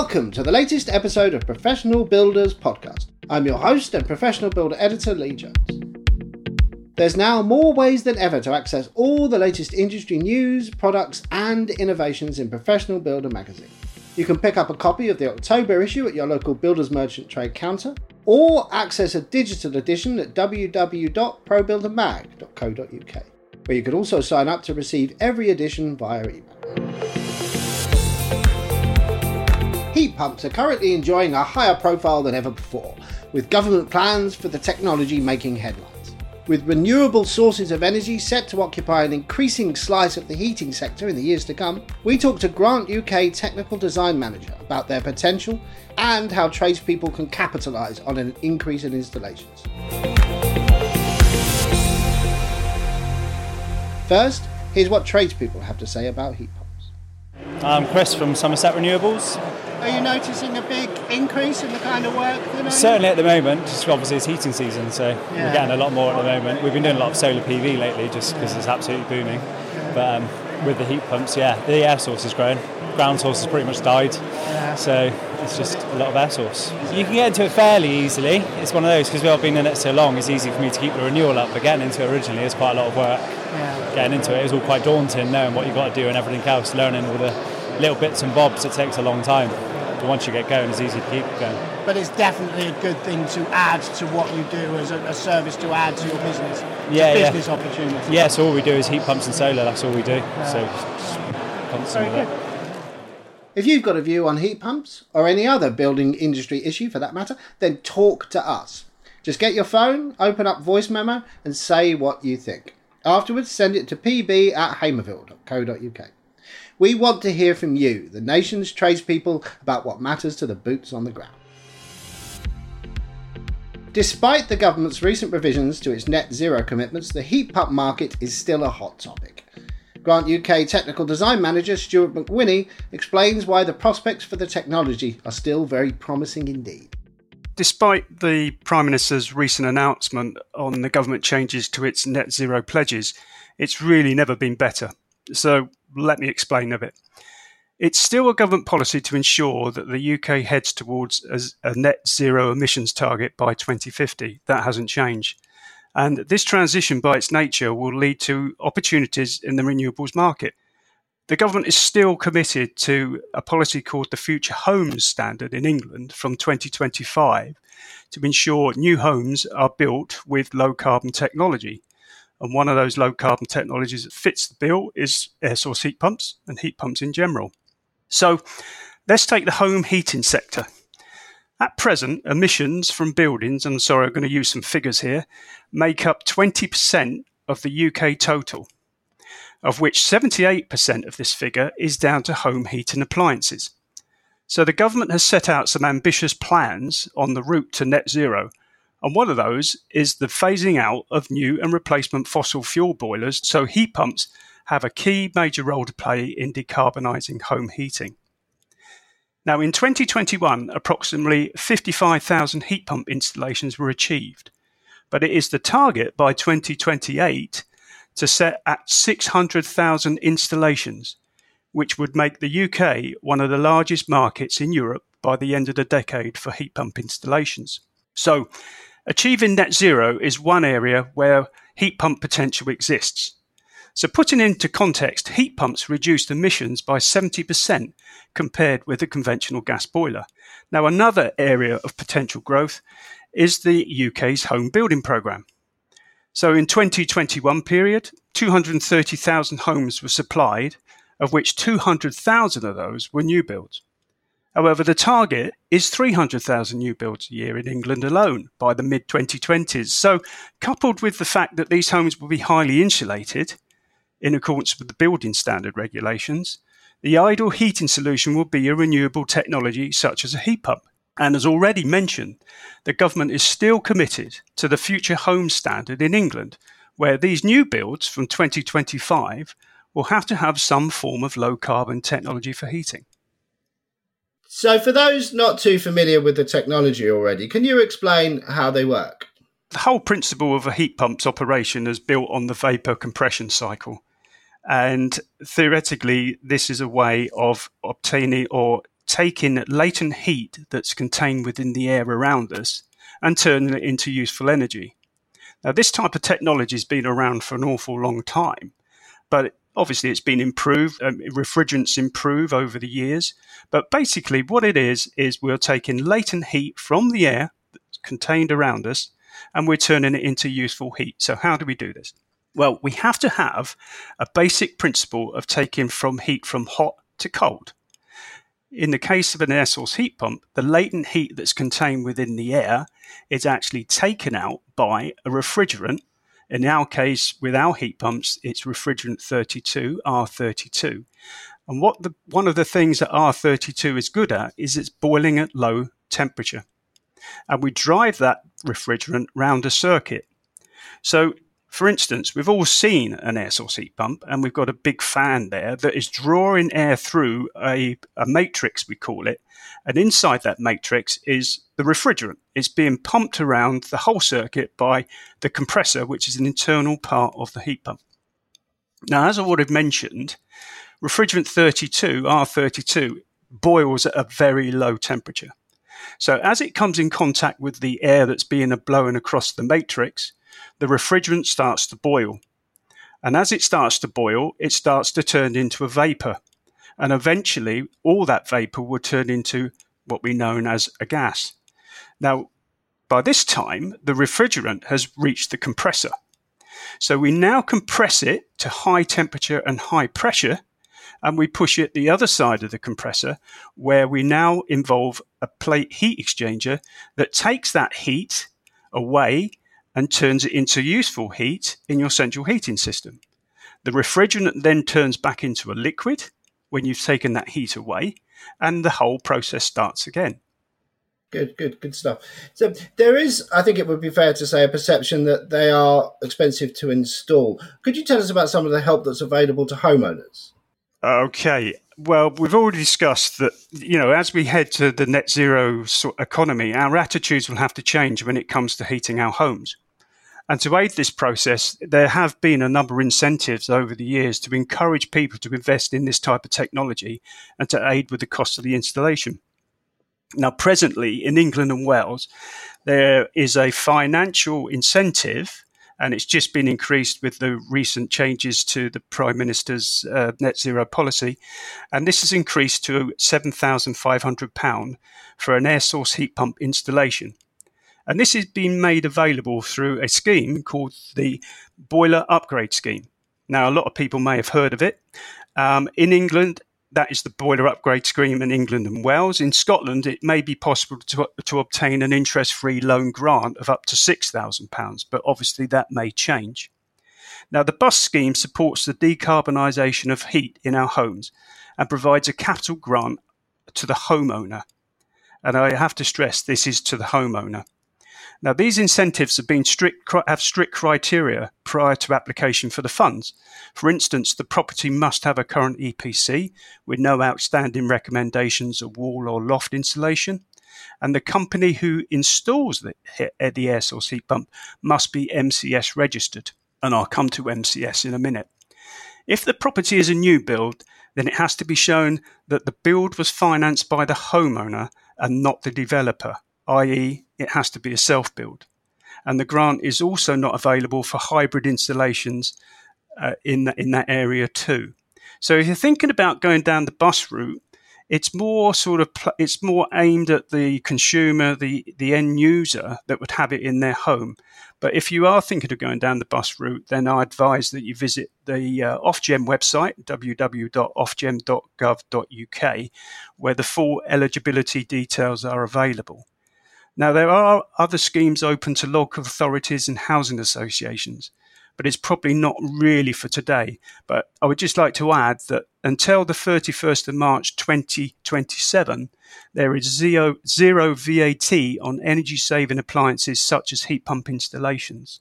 Welcome to the latest episode of Professional Builders Podcast. I'm your host and professional builder editor, Lee Jones. There's now more ways than ever to access all the latest industry news, products, and innovations in Professional Builder magazine. You can pick up a copy of the October issue at your local Builders Merchant Trade counter, or access a digital edition at www.probuildermag.co.uk, where you can also sign up to receive every edition via email. Pumps are currently enjoying a higher profile than ever before, with government plans for the technology making headlines. With renewable sources of energy set to occupy an increasing slice of the heating sector in the years to come, we talked to Grant UK Technical Design Manager about their potential and how tradespeople can capitalise on an increase in installations. First, here's what tradespeople have to say about heat pumps. I'm Chris from Somerset Renewables. Are you noticing a big increase in the kind of work? Certainly at the moment, just obviously it's heating season, so yeah. we're getting a lot more at the moment. We've been doing a lot of solar PV lately just because it's absolutely booming. But um, with the heat pumps, yeah, the air source is growing. Ground source has pretty much died, yeah. so it's just a lot of air source. You can get into it fairly easily. It's one of those because we've all been in it so long. It's easy for me to keep the renewal up. But getting into it originally is quite a lot of work. Yeah. Getting into it is all quite daunting, knowing what you've got to do and everything else, learning all the little bits and bobs. It takes a long time but once you get going, it's easy to keep going. But it's definitely a good thing to add to what you do as a, a service to add to your business. Yeah, yeah. business opportunity. Yeah, so all we do is heat pumps and solar. That's all we do. Yeah. So Very good. If you've got a view on heat pumps or any other building industry issue for that matter, then talk to us. Just get your phone, open up voice memo, and say what you think. Afterwards, send it to pb at hamerville.co.uk. We want to hear from you, the nation's tradespeople, about what matters to the boots on the ground. Despite the government's recent revisions to its net zero commitments, the heat pump market is still a hot topic. Grant UK Technical Design Manager Stuart McWhinnie explains why the prospects for the technology are still very promising indeed. Despite the Prime Minister's recent announcement on the government changes to its net zero pledges, it's really never been better. So let me explain a bit. It's still a government policy to ensure that the UK heads towards a, net zero emissions target by 2050. That hasn't changed. And this transition, by its nature, will lead to opportunities in the renewables market. The government is still committed to a policy called the Future Homes Standard in England from 2025 to ensure new homes are built with low carbon technology. And one of those low carbon technologies that fits the bill is air source heat pumps and heat pumps in general. So let's take the home heating sector. At present, emissions from buildings, and I'm sorry, I'm going to use some figures here, make up 20% of the UK total, of which 78% of this figure is down to home heating appliances. So the government has set out some ambitious plans on the route to net zero and one of those is the phasing out of new and replacement fossil fuel boilers, so heat pumps have a key major role to play in decarbonising home heating. Now, in 2021, approximately 55,000 heat pump installations were achieved, but it is the target by 2028 to set at 600,000 installations, which would make the UK one of the largest markets in Europe by the end of the decade for heat pump installations. So, Achieving net zero is one area where heat pump potential exists. So, putting into context, heat pumps reduced emissions by 70% compared with a conventional gas boiler. Now, another area of potential growth is the UK's home building programme. So, in 2021 period, 230,000 homes were supplied, of which 200,000 of those were new builds. However, the target is 300,000 new builds a year in England alone by the mid 2020s. So, coupled with the fact that these homes will be highly insulated in accordance with the building standard regulations, the ideal heating solution will be a renewable technology such as a heat pump. And as already mentioned, the government is still committed to the future home standard in England, where these new builds from 2025 will have to have some form of low carbon technology for heating. So, for those not too familiar with the technology already, can you explain how they work? The whole principle of a heat pump's operation is built on the vapor compression cycle. And theoretically, this is a way of obtaining or taking latent heat that's contained within the air around us and turning it into useful energy. Now, this type of technology has been around for an awful long time, but obviously it's been improved. Um, refrigerants improve over the years, but basically, what it is is we're taking latent heat from the air that's contained around us and we're turning it into useful heat. So, how do we do this? Well, we have to have a basic principle of taking from heat from hot to cold. In the case of an air source heat pump, the latent heat that's contained within the air is actually taken out by a refrigerant. In our case, with our heat pumps, it's refrigerant 32, R32. And what the, one of the things that R32 is good at is it's boiling at low temperature. And we drive that refrigerant round a circuit. So for instance, we've all seen an air source heat pump, and we've got a big fan there that is drawing air through a, a matrix, we call it. And inside that matrix is the refrigerant. It's being pumped around the whole circuit by the compressor, which is an internal part of the heat pump. Now, as I would have mentioned, refrigerant 32, R32, boils at a very low temperature. So, as it comes in contact with the air that's being blown across the matrix, the refrigerant starts to boil. And as it starts to boil, it starts to turn into a vapor. And eventually, all that vapor will turn into what we know as a gas. Now, by this time, the refrigerant has reached the compressor. So we now compress it to high temperature and high pressure, and we push it the other side of the compressor, where we now involve a plate heat exchanger that takes that heat away and turns it into useful heat in your central heating system. The refrigerant then turns back into a liquid when you've taken that heat away, and the whole process starts again. Good, good, good stuff. So there is, I think it would be fair to say, a perception that they are expensive to install. Could you tell us about some of the help that's available to homeowners? Okay. Well, we've already discussed that, you know, as we head to the net zero economy, our attitudes will have to change when it comes to heating our homes. And to aid this process, there have been a number of incentives over the years to encourage people to invest in this type of technology and to aid with the cost of the installation. Now, presently in England and Wales, there is a financial incentive, and it's just been increased with the recent changes to the Prime Minister's uh, net zero policy. And this has increased to £7,500 for an air source heat pump installation. And this is being made available through a scheme called the Boiler Upgrade Scheme. Now, a lot of people may have heard of it. Um, in England, that is the boiler upgrade scheme in England and Wales. In Scotland, it may be possible to, to obtain an interest free loan grant of up to £6,000, but obviously that may change. Now, the BUS scheme supports the decarbonisation of heat in our homes and provides a capital grant to the homeowner. And I have to stress this is to the homeowner. Now, these incentives have been strict, have strict criteria prior to application for the funds. For instance, the property must have a current EPC with no outstanding recommendations of wall or loft insulation. And the company who installs the, the air source heat pump must be MCS registered. And I'll come to MCS in a minute. If the property is a new build, then it has to be shown that the build was financed by the homeowner and not the developer i.e., it has to be a self build. And the grant is also not available for hybrid installations uh, in, that, in that area too. So if you're thinking about going down the bus route, it's more sort of pl- it's more aimed at the consumer, the the end user that would have it in their home. But if you are thinking of going down the bus route, then I advise that you visit the uh, Ofgem website www.ofgem.gov.uk, where the full eligibility details are available. Now, there are other schemes open to local authorities and housing associations, but it's probably not really for today. But I would just like to add that until the 31st of March 2027, there is zero, zero VAT on energy saving appliances such as heat pump installations.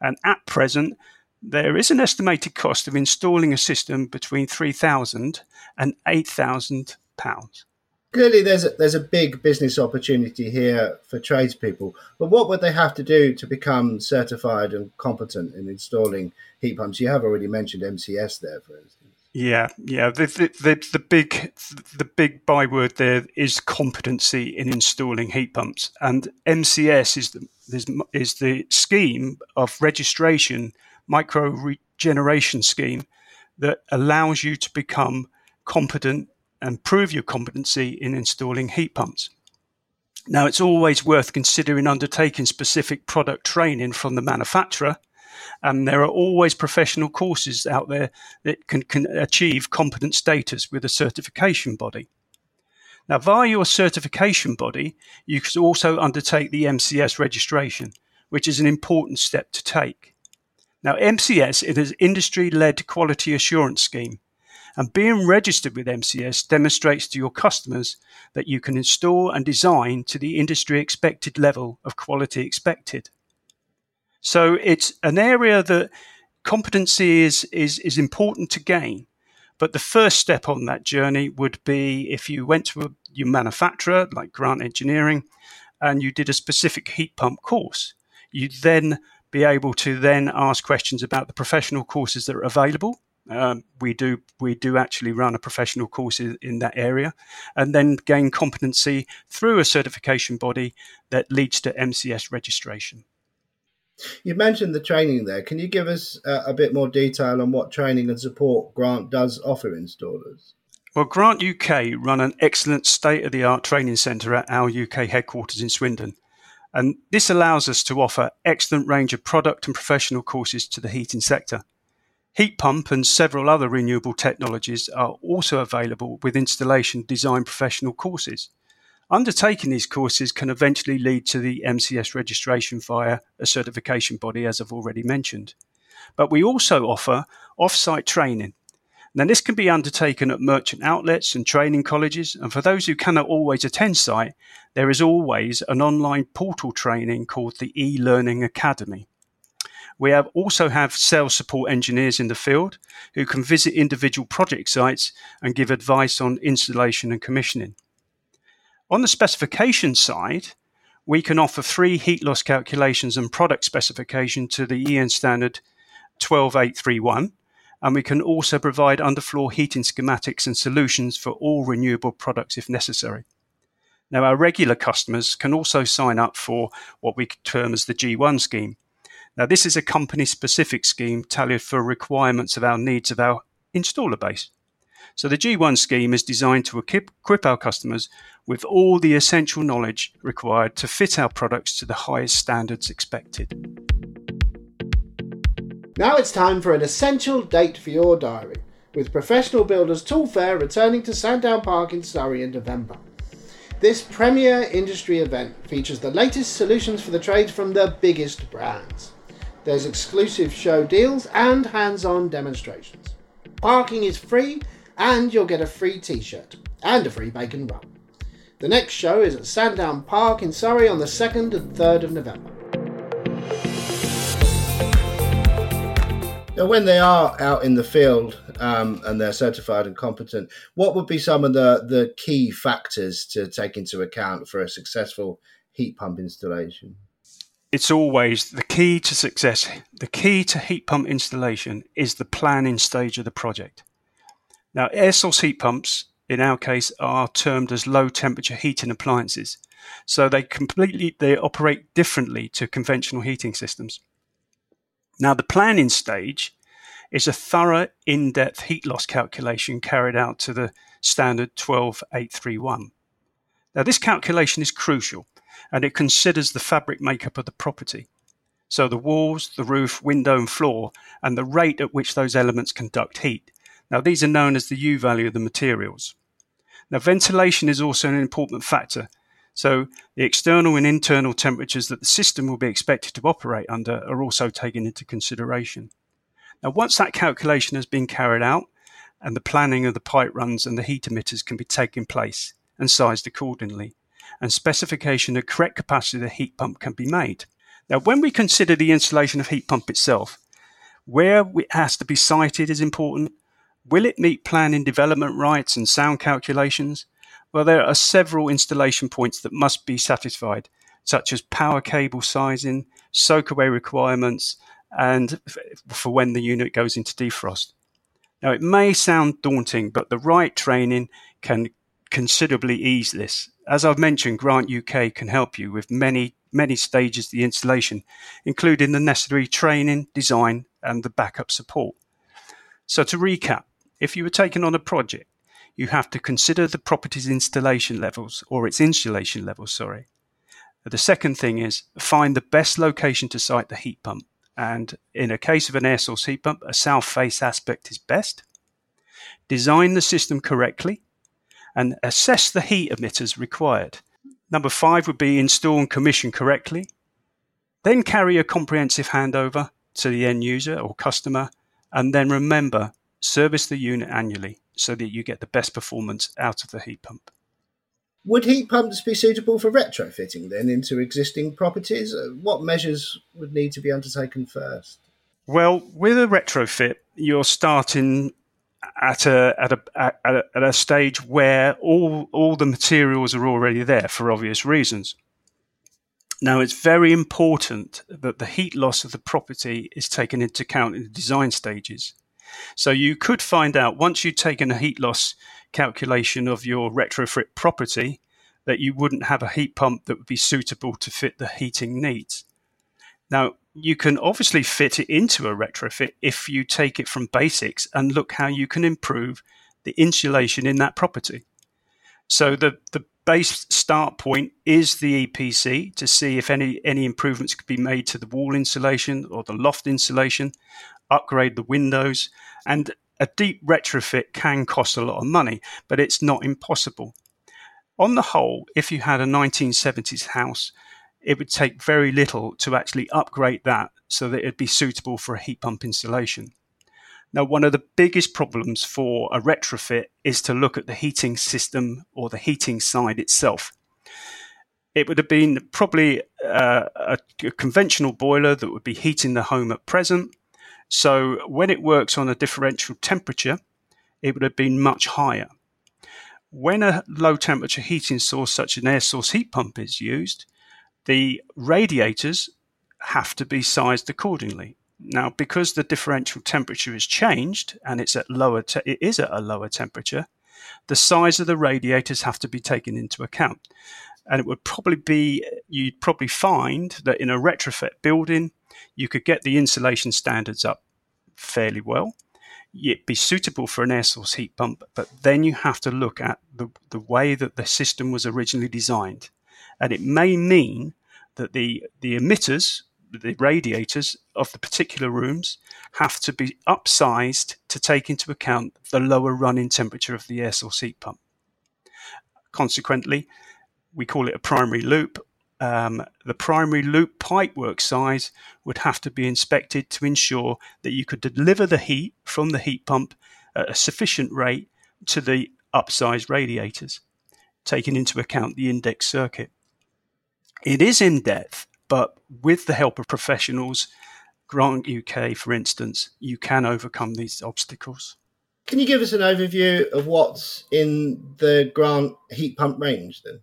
And at present, there is an estimated cost of installing a system between £3,000 and £8,000 clearly there's a, there's a big business opportunity here for tradespeople. But what would they have to do to become certified and competent in installing heat pumps? You have already mentioned MCS there, for instance. Yeah, yeah. The, the, the, the, big the big byword there is competency in installing heat pumps, and MCS is the is, is the scheme of registration micro regeneration scheme that allows you to become competent and prove your competency in installing heat pumps. Now, it's always worth considering undertaking specific product training from the manufacturer and there are always professional courses out there that can, can achieve competent status with a certification body. Now, via your certification body, you can also undertake the MCS registration, which is an important step to take. Now, MCS is an industry led quality assurance scheme, and being registered with MCS demonstrates to your customers that you can install and design to the industry expected level of quality expected. So it's an area that competency is, is, is important to gain. But the first step on that journey would be if you went to a, your manufacturer, like Grant Engineering, and you did a specific heat pump course. You'd then be able to then ask questions about the professional courses that are available. Um, we do we do actually run a professional course in, in, that area, and then gain competency through a certification body that leads to MCS registration. You mentioned the training there. Can you give us uh, a bit more detail on what training and support Grant does offer installers? Well, Grant UK run an excellent state of the art training centre at our UK headquarters in Swindon. And this allows us to offer excellent range of product and professional courses to the heating sector. Heat pump and several other renewable technologies are also available with installation design professional courses. Undertaking these courses can eventually lead to the MCS registration via a certification body, as I've already mentioned. But we also offer off site training. Now, this can be undertaken at merchant outlets and training colleges. And for those who cannot always attend site, there is always an online portal training called the e Learning Academy. We have also have sales support engineers in the field who can visit individual project sites and give advice on installation and commissioning. On the specification side, we can offer three heat loss calculations and product specification to the EN standard 12831, and we can also provide underfloor heating schematics and solutions for all renewable products if necessary. Now, our regular customers can also sign up for what we term as the G1 scheme. Now, this is a company specific scheme tailored for requirements of our needs of our installer base. So the G1 scheme is designed to equip, equip our customers with all the essential knowledge required to fit our products to the highest standards expected. Now it's time for an essential date for your diary, with Professional Builders Tool Fair returning to Sandown Park in Surrey in November. This premier industry event features the latest solutions for the trade from the biggest brands. There's exclusive show deals and hands on demonstrations. Parking is free and you'll get a free t shirt and a free bacon roll. The next show is at Sandown Park in Surrey on the 2nd and 3rd of November. Now, when they are out in the field um, and they're certified and competent, what would be some of the, the key factors to take into account for a successful heat pump installation? It's always the key to success. The key to heat pump installation is the planning stage of the project. Now, air source heat pumps, in our case, are termed as low temperature heating appliances. So they completely they operate differently to conventional heating systems. Now, the planning stage is a thorough, in-depth heat loss calculation carried out to the standard 12831. Now, this calculation is crucial and it considers the fabric makeup of the property. So the walls, the roof, window, and floor, and the rate at which those elements conduct heat. Now, these are known as the U value of the materials. Now, ventilation is also an important factor. So, the external and internal temperatures that the system will be expected to operate under are also taken into consideration. Now, once that calculation has been carried out and the planning of the pipe runs and the heat emitters can be taken place and sized accordingly, and specification of correct capacity of the heat pump can be made. Now, when we consider the installation of heat pump itself, where it has to be sited is important, Will it meet planning development rights and sound calculations? Well, there are several installation points that must be satisfied, such as power cable sizing, soakaway requirements, and for when the unit goes into defrost. Now, it may sound daunting, but the right training can considerably ease this. As I've mentioned, Grant UK can help you with many, many stages of the installation, including the necessary training, design, and the backup support. So, to recap, if you were taking on a project, you have to consider the property's installation levels or its insulation levels, sorry. The second thing is find the best location to site the heat pump. And in a case of an air source heat pump, a south face aspect is best. Design the system correctly and assess the heat emitters required. Number five would be install and commission correctly. Then carry a comprehensive handover to the end user or customer. And then remember, service the unit annually so that you get the best performance out of the heat pump. Would heat pumps be suitable for retrofitting then into existing properties? Uh, what measures would need to be undertaken first? Well, with a retrofit, you're starting at a at a at a, at a stage where all all the materials are already there for obvious reasons. Now, it's very important that the heat loss of the property is taken into account in the design stages. So you could find out once you've taken a heat loss calculation of your retrofit property that you wouldn't have a heat pump that would be suitable to fit the heating needs. Now, you can obviously fit it into a retrofit if you take it from basics and look how you can improve the insulation in that property. So the, the base start point is the EPC to see if any, any improvements could be made to the wall insulation or the loft insulation, upgrade the windows, and a deep retrofit can cost a lot of money, but it's not impossible. On the whole, if you had a 1970s house it would take very little to actually upgrade that so that it'd be suitable for a heat pump installation. Now, one of the biggest problems for a retrofit is to look at the heating system or the heating side itself. It would have been probably uh, a, a conventional boiler that would be heating the home at present. So, when it works on a differential temperature, it would have been much higher. When a low temperature heating source, such as an air source heat pump, is used, the radiators have to be sized accordingly. Now, because the differential temperature has changed and it's at lower, te- it is at a lower temperature, the size of the radiators have to be taken into account. And it would probably be, you'd probably find that in a retrofit building, you could get the insulation standards up fairly well. It'd be suitable for an air source heat pump, but then you have to look at the, the way that the system was originally designed. And it may mean that the, the emitters, the radiators of the particular rooms, have to be upsized to take into account the lower running temperature of the air source heat pump. Consequently, we call it a primary loop. Um, the primary loop pipework size would have to be inspected to ensure that you could deliver the heat from the heat pump at a sufficient rate to the upsized radiators, taking into account the index circuit. It is in depth, but with the help of professionals, Grant UK, for instance, you can overcome these obstacles. Can you give us an overview of what's in the Grant heat pump range then?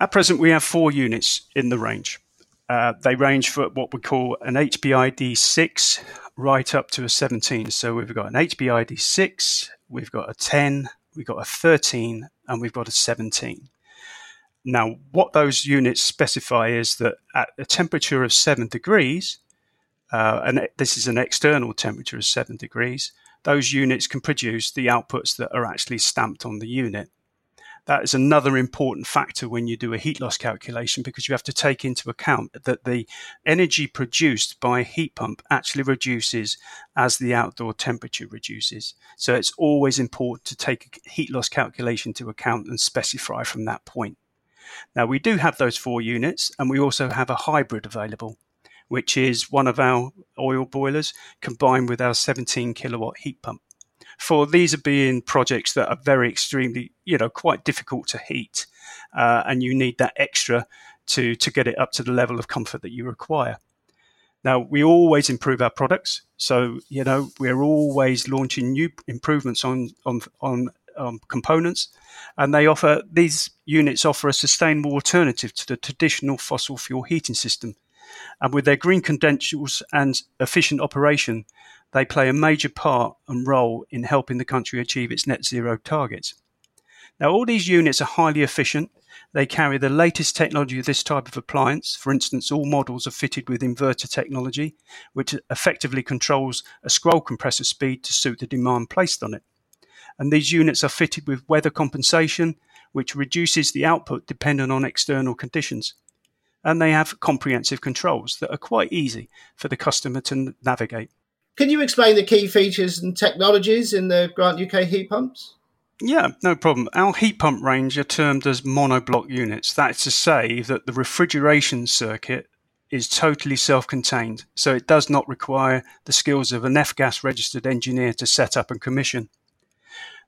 At present, we have four units in the range. Uh, they range for what we call an HPID 6 right up to a 17. So we've got an HPID 6, we've got a 10, we've got a 13, and we've got a 17. Now, what those units specify is that at a temperature of seven degrees, uh, and this is an external temperature of seven degrees, those units can produce the outputs that are actually stamped on the unit. That is another important factor when you do a heat loss calculation because you have to take into account that the energy produced by a heat pump actually reduces as the outdoor temperature reduces. So it's always important to take a heat loss calculation to account and specify from that point. Now, we do have those four units, and we also have a hybrid available, which is one of our oil boilers combined with our 17 kilowatt heat pump. For these are being projects that are very extremely, you know, quite difficult to heat, uh, and you need that extra to to get it up to the level of comfort that you require. Now, we always improve our products. So, you know, we're always launching new improvements on, on, on um, components, and they offer these units offer a sustainable alternative to the traditional fossil fuel heating system. And with their green credentials and efficient operation, They play a major part and role in helping the country achieve its net zero targets. Now, all these units are highly efficient. They carry the latest technology of this type of appliance. For instance, all models are fitted with inverter technology, which effectively controls a scroll compressor speed to suit the demand placed on it. And these units are fitted with weather compensation, which reduces the output dependent on external conditions. And they have comprehensive controls that are quite easy for the customer to navigate. Can you explain the key features and technologies in the Grant UK heat pumps? Yeah, no problem. Our heat pump range are termed as monoblock units. That's to say that the refrigeration circuit is totally self contained, so it does not require the skills of an F gas registered engineer to set up and commission.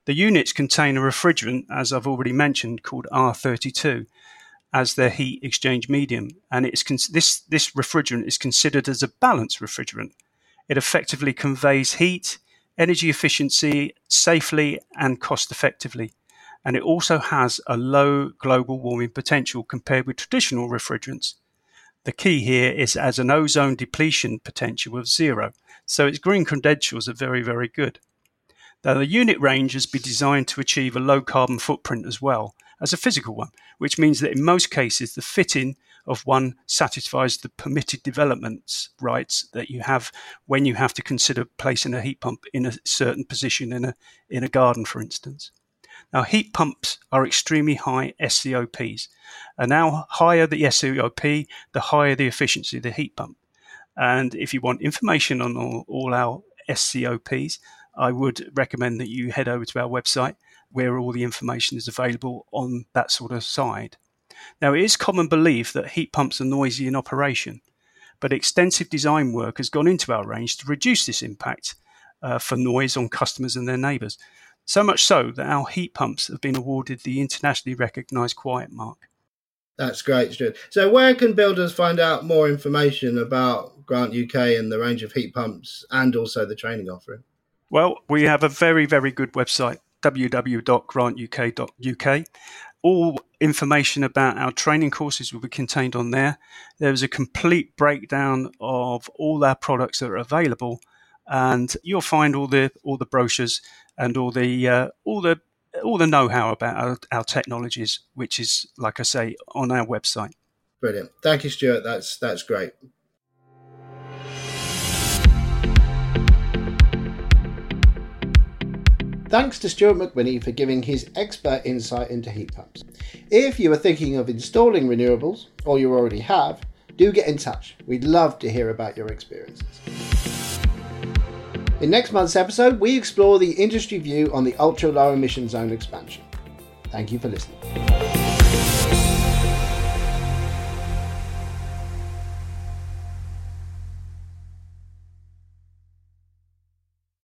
The units contain a refrigerant, as I've already mentioned, called R32 as their heat exchange medium, and it's con- this, this refrigerant is considered as a balanced refrigerant. It effectively conveys heat, energy efficiency safely and cost effectively. And it also has a low global warming potential compared with traditional refrigerants. The key here is as an ozone depletion potential of zero. So its green credentials are very, very good. Now, the unit range has been designed to achieve a low carbon footprint as well as a physical one, which means that in most cases the fitting of one satisfies the permitted development rights that you have when you have to consider placing a heat pump in a certain position in a in a garden, for instance. Now, heat pumps are extremely high SCOPs, and now higher the SCOP, the higher the efficiency of the heat pump. And if you want information on all, all our SCOPs, I would recommend that you head over to our website where all the information is available on that sort of side. Now, it is common belief that heat pumps are noisy in operation, but extensive design work has gone into our range to reduce this impact uh, for noise on customers and their neighbours. So much so that our heat pumps have been awarded the internationally recognised Quiet Mark. That's great, Stuart. So, where can builders find out more information about Grant UK and the range of heat pumps and also the training offering? Well, we have a very, very good website, www.grantuk.uk. All information about our training courses will be contained on there. There's a complete breakdown of all our products that are available, and you'll find all the all the brochures and all the uh, all the all the know-how about our, our technologies, which is, like I say, on our website. Brilliant. Thank you, Stuart. That's that's great. Thanks to Stuart McWhinnie for giving his expert insight into heat pumps. If you are thinking of installing renewables, or you already have, do get in touch. We'd love to hear about your experiences. In next month's episode, we explore the industry view on the ultra low emission zone expansion. Thank you for listening.